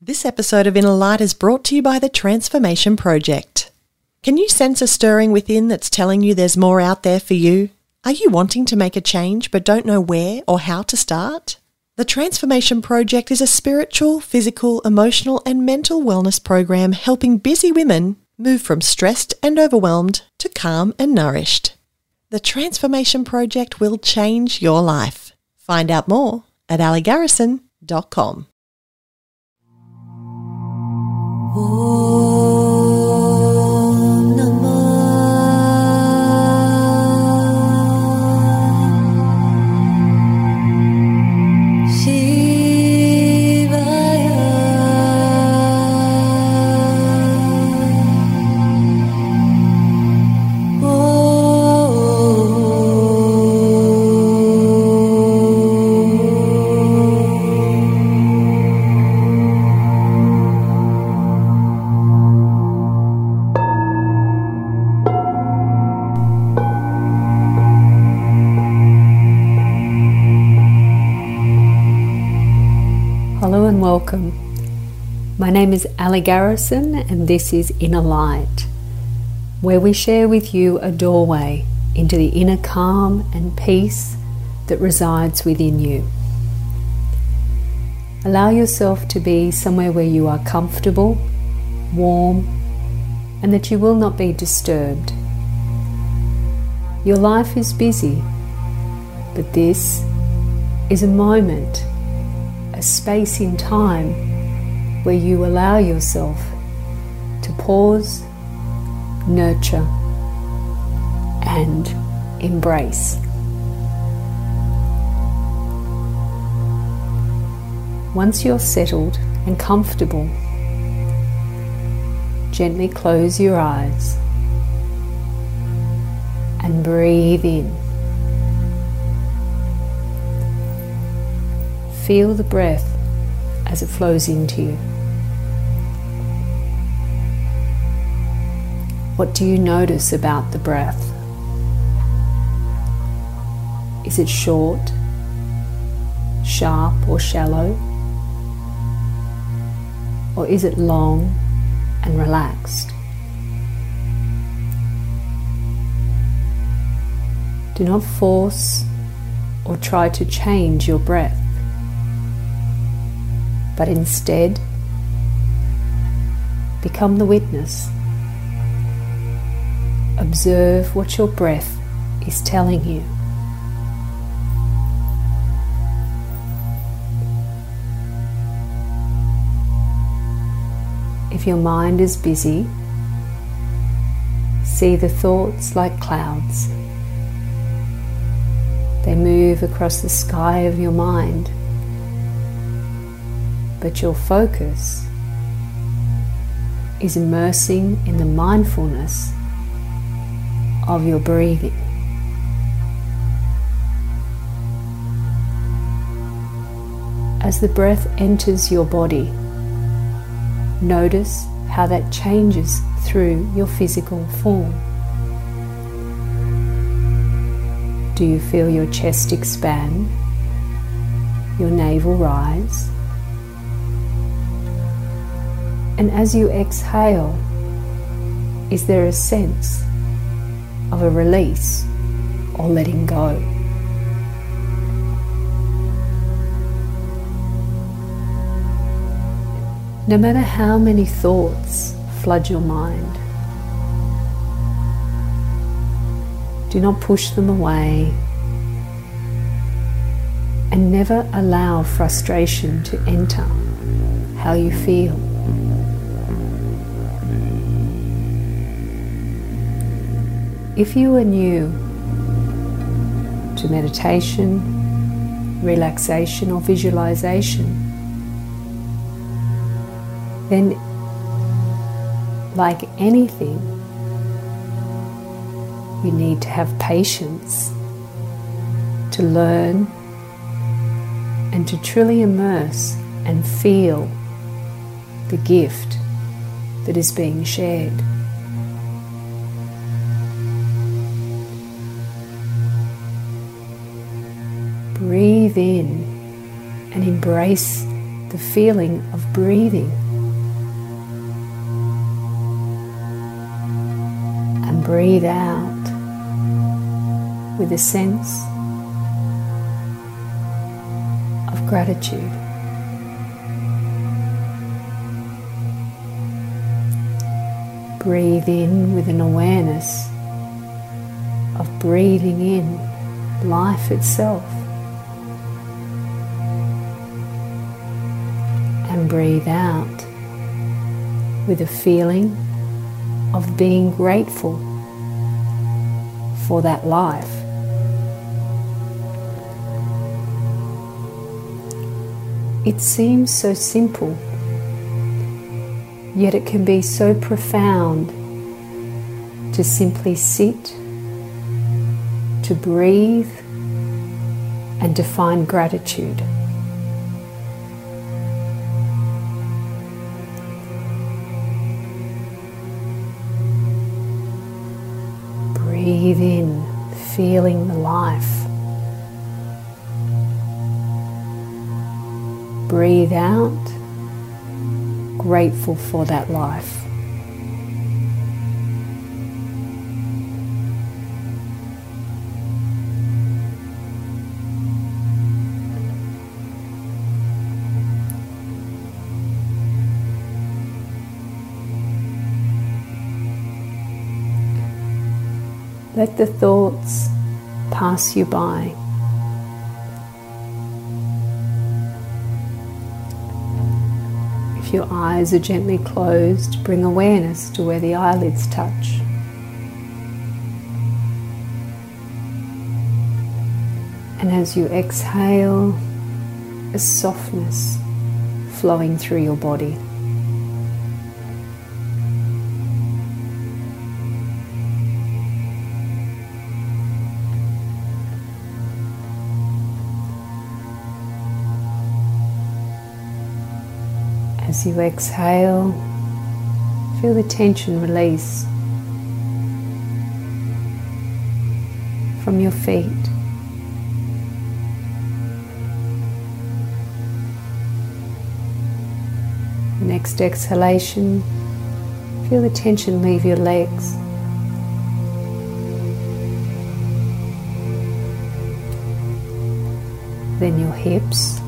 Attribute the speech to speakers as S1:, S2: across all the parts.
S1: This episode of Inner Light is brought to you by the Transformation Project. Can you sense a stirring within that's telling you there's more out there for you? Are you wanting to make a change but don't know where or how to start? The Transformation Project is a spiritual, physical, emotional, and mental wellness program helping busy women move from stressed and overwhelmed to calm and nourished. The Transformation Project will change your life. Find out more at aligarrison.com.
S2: Om
S3: Ali Garrison, and this is Inner Light, where we share with you a doorway into the inner calm and peace that resides within you. Allow yourself to be somewhere where you are comfortable, warm, and that you will not be disturbed. Your life is busy, but this is a moment a space in time where you allow yourself to pause, nurture, and embrace. Once you're settled and comfortable, gently close your eyes and breathe in. Feel the breath as it flows into you. What do you notice about the breath? Is it short, sharp, or shallow? Or is it long and relaxed? Do not force or try to change your breath but instead become the witness. Observe what your breath is telling you. If your mind is busy, see the thoughts like clouds. They move across the sky of your mind but your focus is immersing in the mindfulness of your breathing. As the breath enters your body, notice how that changes through your physical form. Do you feel your chest expand, your navel rise? And as you exhale, is there a sense of a release or letting go? No matter how many thoughts flood your mind, do not push them away and never allow frustration to enter how you feel. If you are new to meditation, relaxation, or visualization, then, like anything, you need to have patience to learn and to truly immerse and feel the gift that is being shared. Breathe in and embrace the feeling of breathing. And breathe out with a sense of gratitude. Breathe in with an awareness of breathing in life itself. Breathe out with a feeling of being grateful for that life. It seems so simple, yet it can be so profound to simply sit, to breathe, and to find gratitude. Feeling the life. Breathe out, grateful for that life. Let the thoughts pass you by. If your eyes are gently closed, bring awareness to where the eyelids touch. And as you exhale, a softness flowing through your body. As you exhale, feel the tension release from your feet. Next exhalation, feel the tension leave your legs. Then your hips.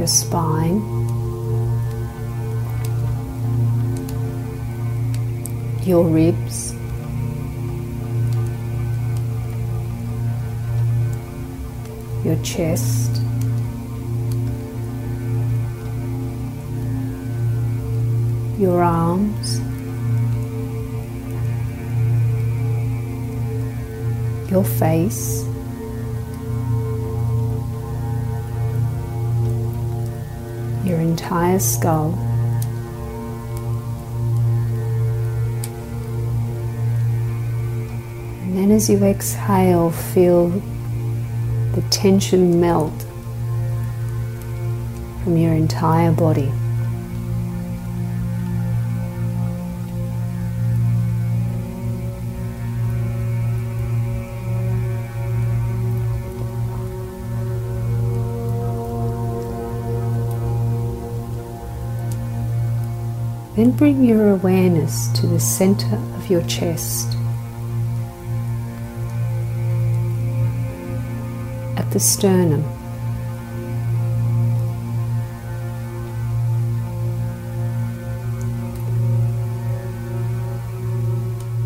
S3: Your spine, your ribs, your chest. Your arms, your face, entire skull. And then as you exhale, feel the tension melt from your entire body. Then bring your awareness to the center of your chest. At the sternum.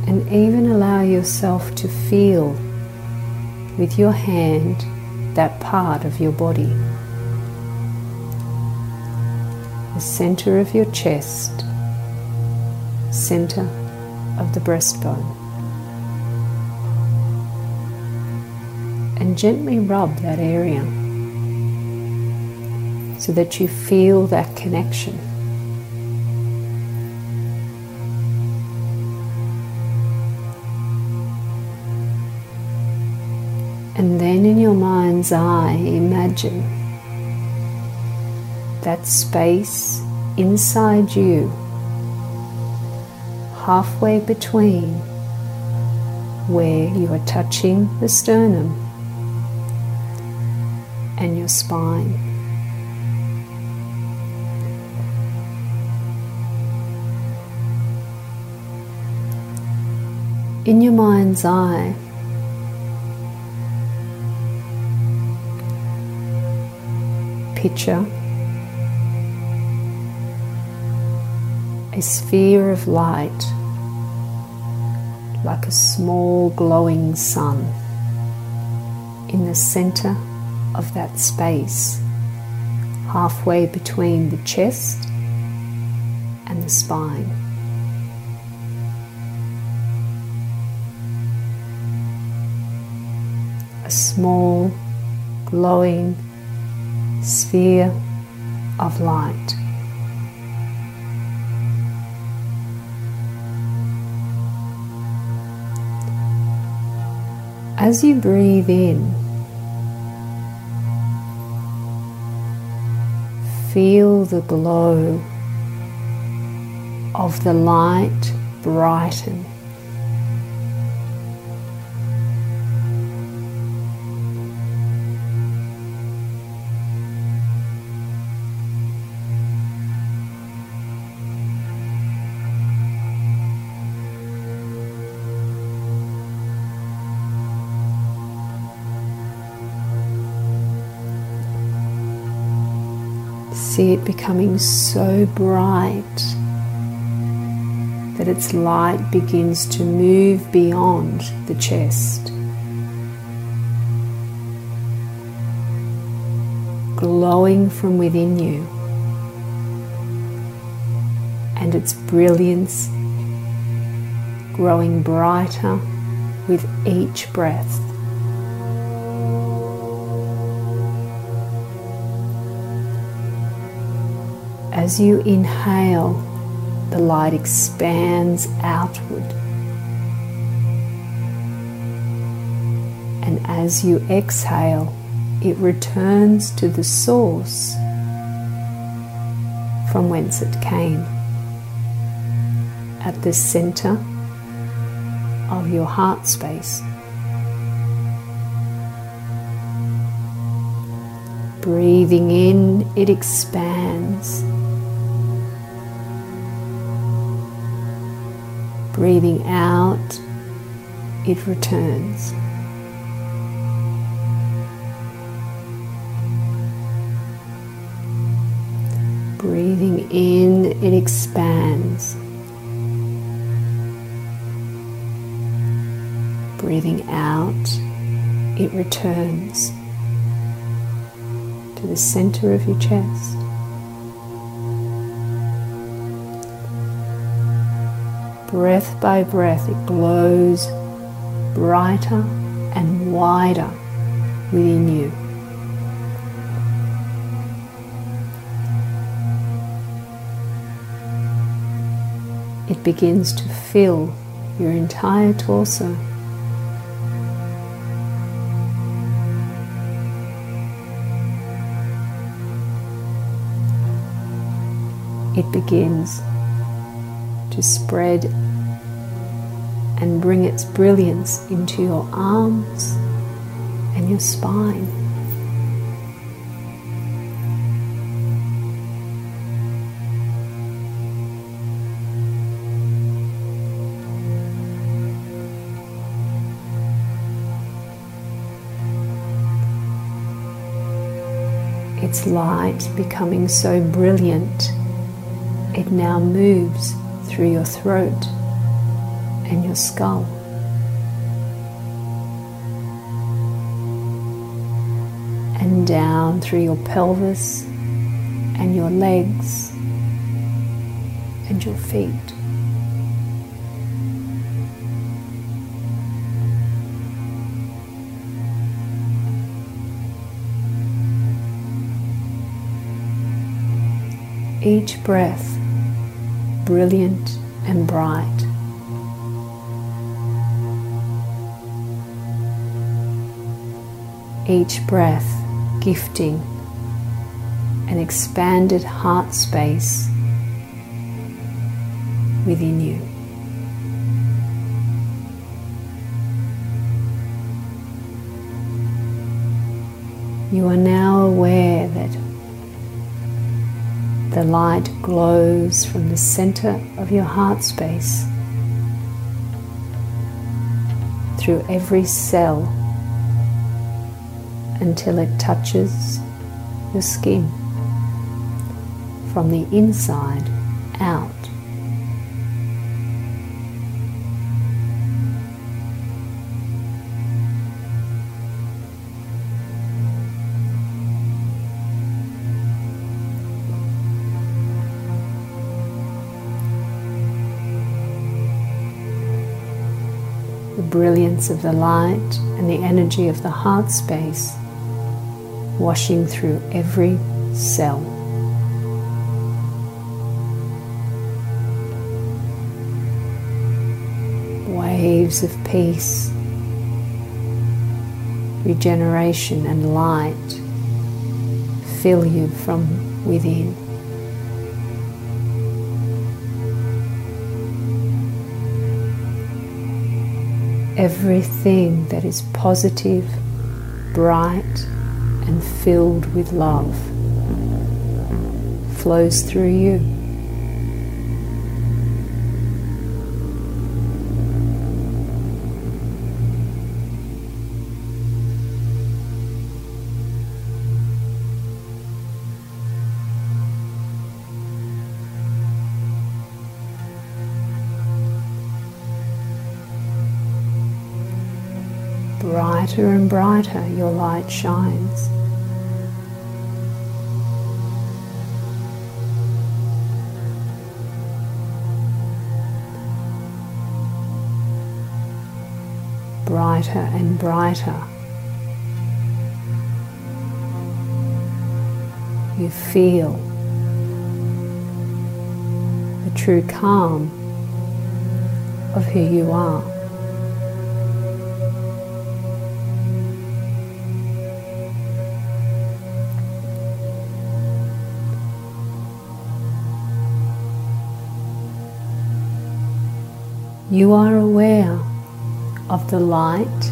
S3: And even allow yourself to feel with your hand that part of your body. The center of your chest center of the breastbone. And gently rub that area so that you feel that connection. And then in your mind's eye, imagine that space inside you halfway between where you are touching the sternum and your spine. In your mind's eye, picture a sphere of light like a small glowing sun in the center of that space, halfway between the chest and the spine. A small glowing sphere of light. As you breathe in, feel the glow of the light brighten. See it becoming so bright that its light begins to move beyond the chest. Glowing from within you, and its brilliance growing brighter with each breath. As you inhale, the light expands outward. And as you exhale, it returns to the source from whence it came, at the center of your heart space. Breathing in, it expands. Breathing out, it returns. Breathing in, it expands. Breathing out, it returns to the center of your chest. Breath by breath, it glows brighter and wider within you. It begins to fill your entire torso. It begins to spread and bring its brilliance into your arms and your spine. Its light becoming so brilliant, it now moves through your throat and your skull. And down through your pelvis and your legs and your feet. Each breath brilliant and bright. Each breath gifting an expanded heart space within you. You are now aware that the light glows from the center of your heart space through every cell until it touches your skin from the inside out. Brilliance of the light and the energy of the heart space washing through every cell. Waves of peace, regeneration, and light fill you from within. Everything that is positive, bright, and filled with love flows through you. Brighter and brighter your light shines. brighter and brighter. You feel the true calm of who you are. You are aware of the light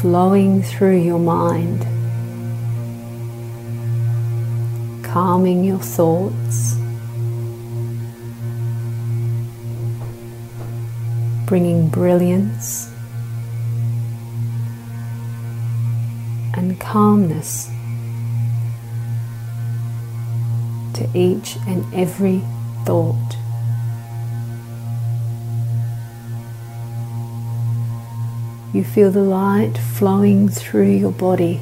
S3: flowing through your mind, calming your thoughts, bringing brilliance and calmness to each and every thought. You feel the light flowing through your body.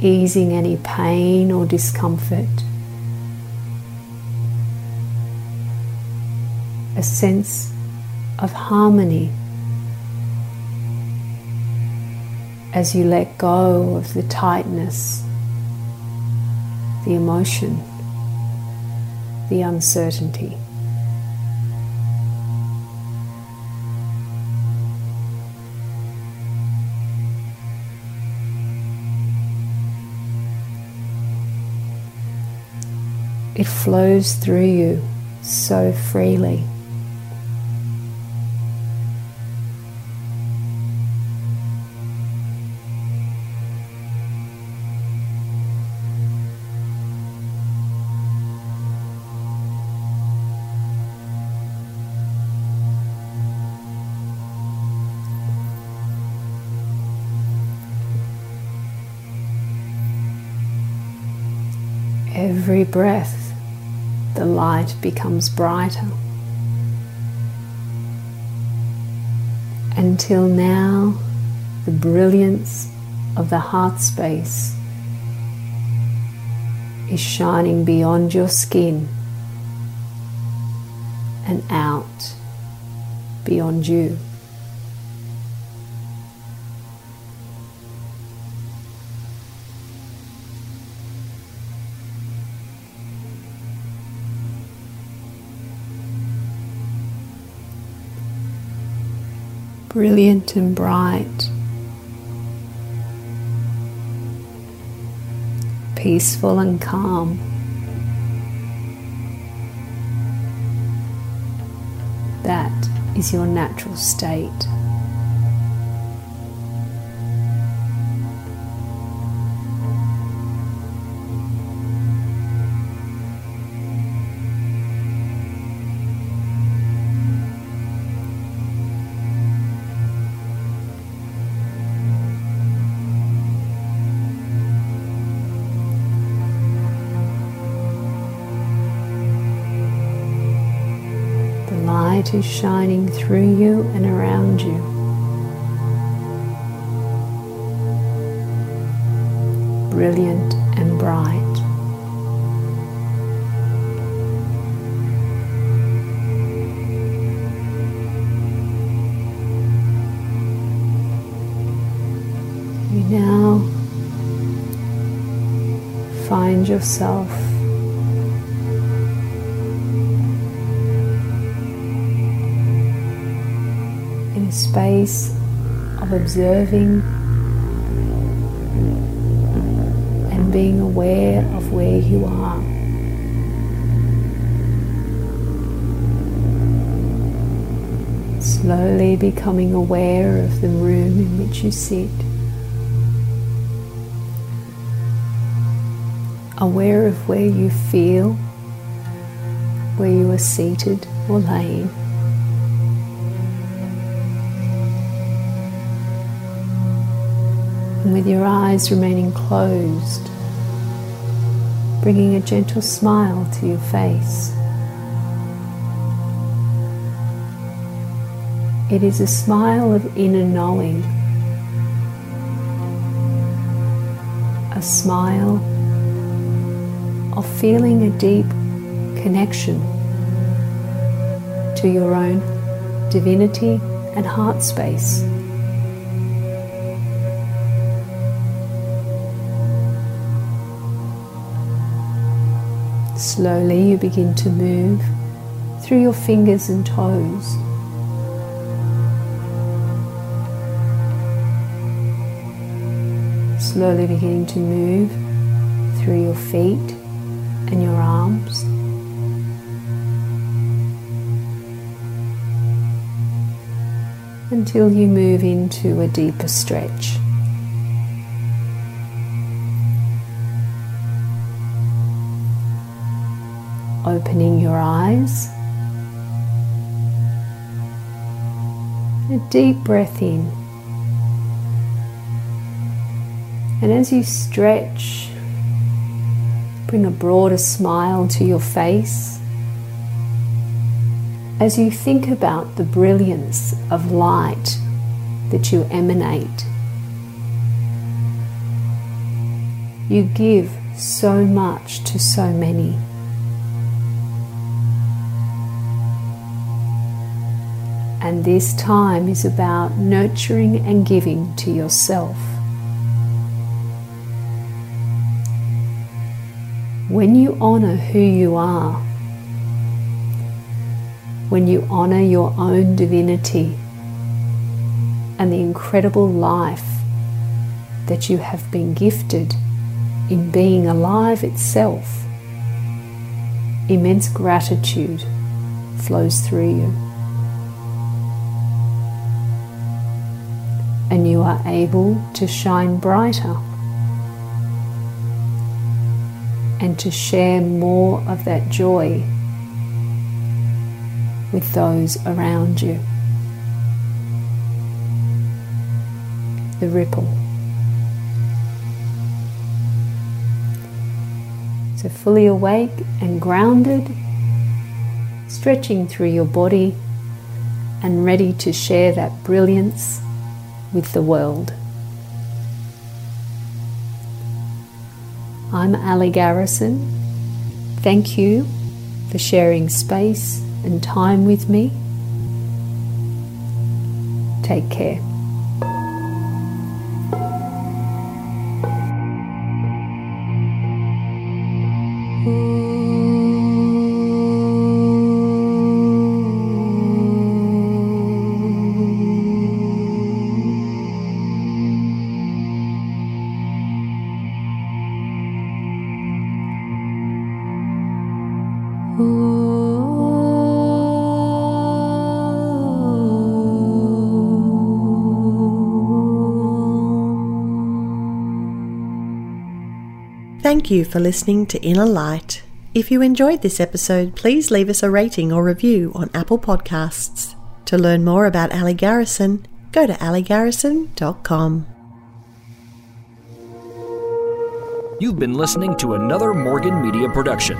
S3: Easing any pain or discomfort. A sense of harmony as you let go of the tightness, the emotion, the uncertainty. It flows through you so freely. Every breath, the light becomes brighter. Until now, the brilliance of the heart space is shining beyond your skin and out beyond you. Brilliant and bright, peaceful and calm. That is your natural state. Light is shining through you and around you. Brilliant and bright. You now find yourself a space of observing and being aware of where you are. Slowly becoming aware of the room in which you sit. Aware of where you feel, where you are seated or laying. And with your eyes remaining closed, bringing a gentle smile to your face. It is a smile of inner knowing, a smile of feeling a deep connection to your own divinity and heart space. Slowly, you begin to move through your fingers and toes. Slowly beginning to move through your feet and your arms. Until you move into a deeper stretch. Opening your eyes. A deep breath in. And as you stretch, bring a broader smile to your face. As you think about the brilliance of light that you emanate, you give so much to so many. And this time is about nurturing and giving to yourself. When you honor who you are, when you honor your own divinity and the incredible life that you have been gifted in being alive itself, immense gratitude flows through you. And you are able to shine brighter and to share more of that joy with those around you. The ripple. So, fully awake and grounded, stretching through your body and ready to share that brilliance with the world. I'm Ali Garrison. Thank you for sharing space and time with me. Take care.
S1: Thank you for listening to Inner Light. If you enjoyed this episode, please leave us a rating or review on Apple Podcasts. To learn more about Ali Garrison, go to aligarrison.com.
S4: You've been listening to another Morgan Media production.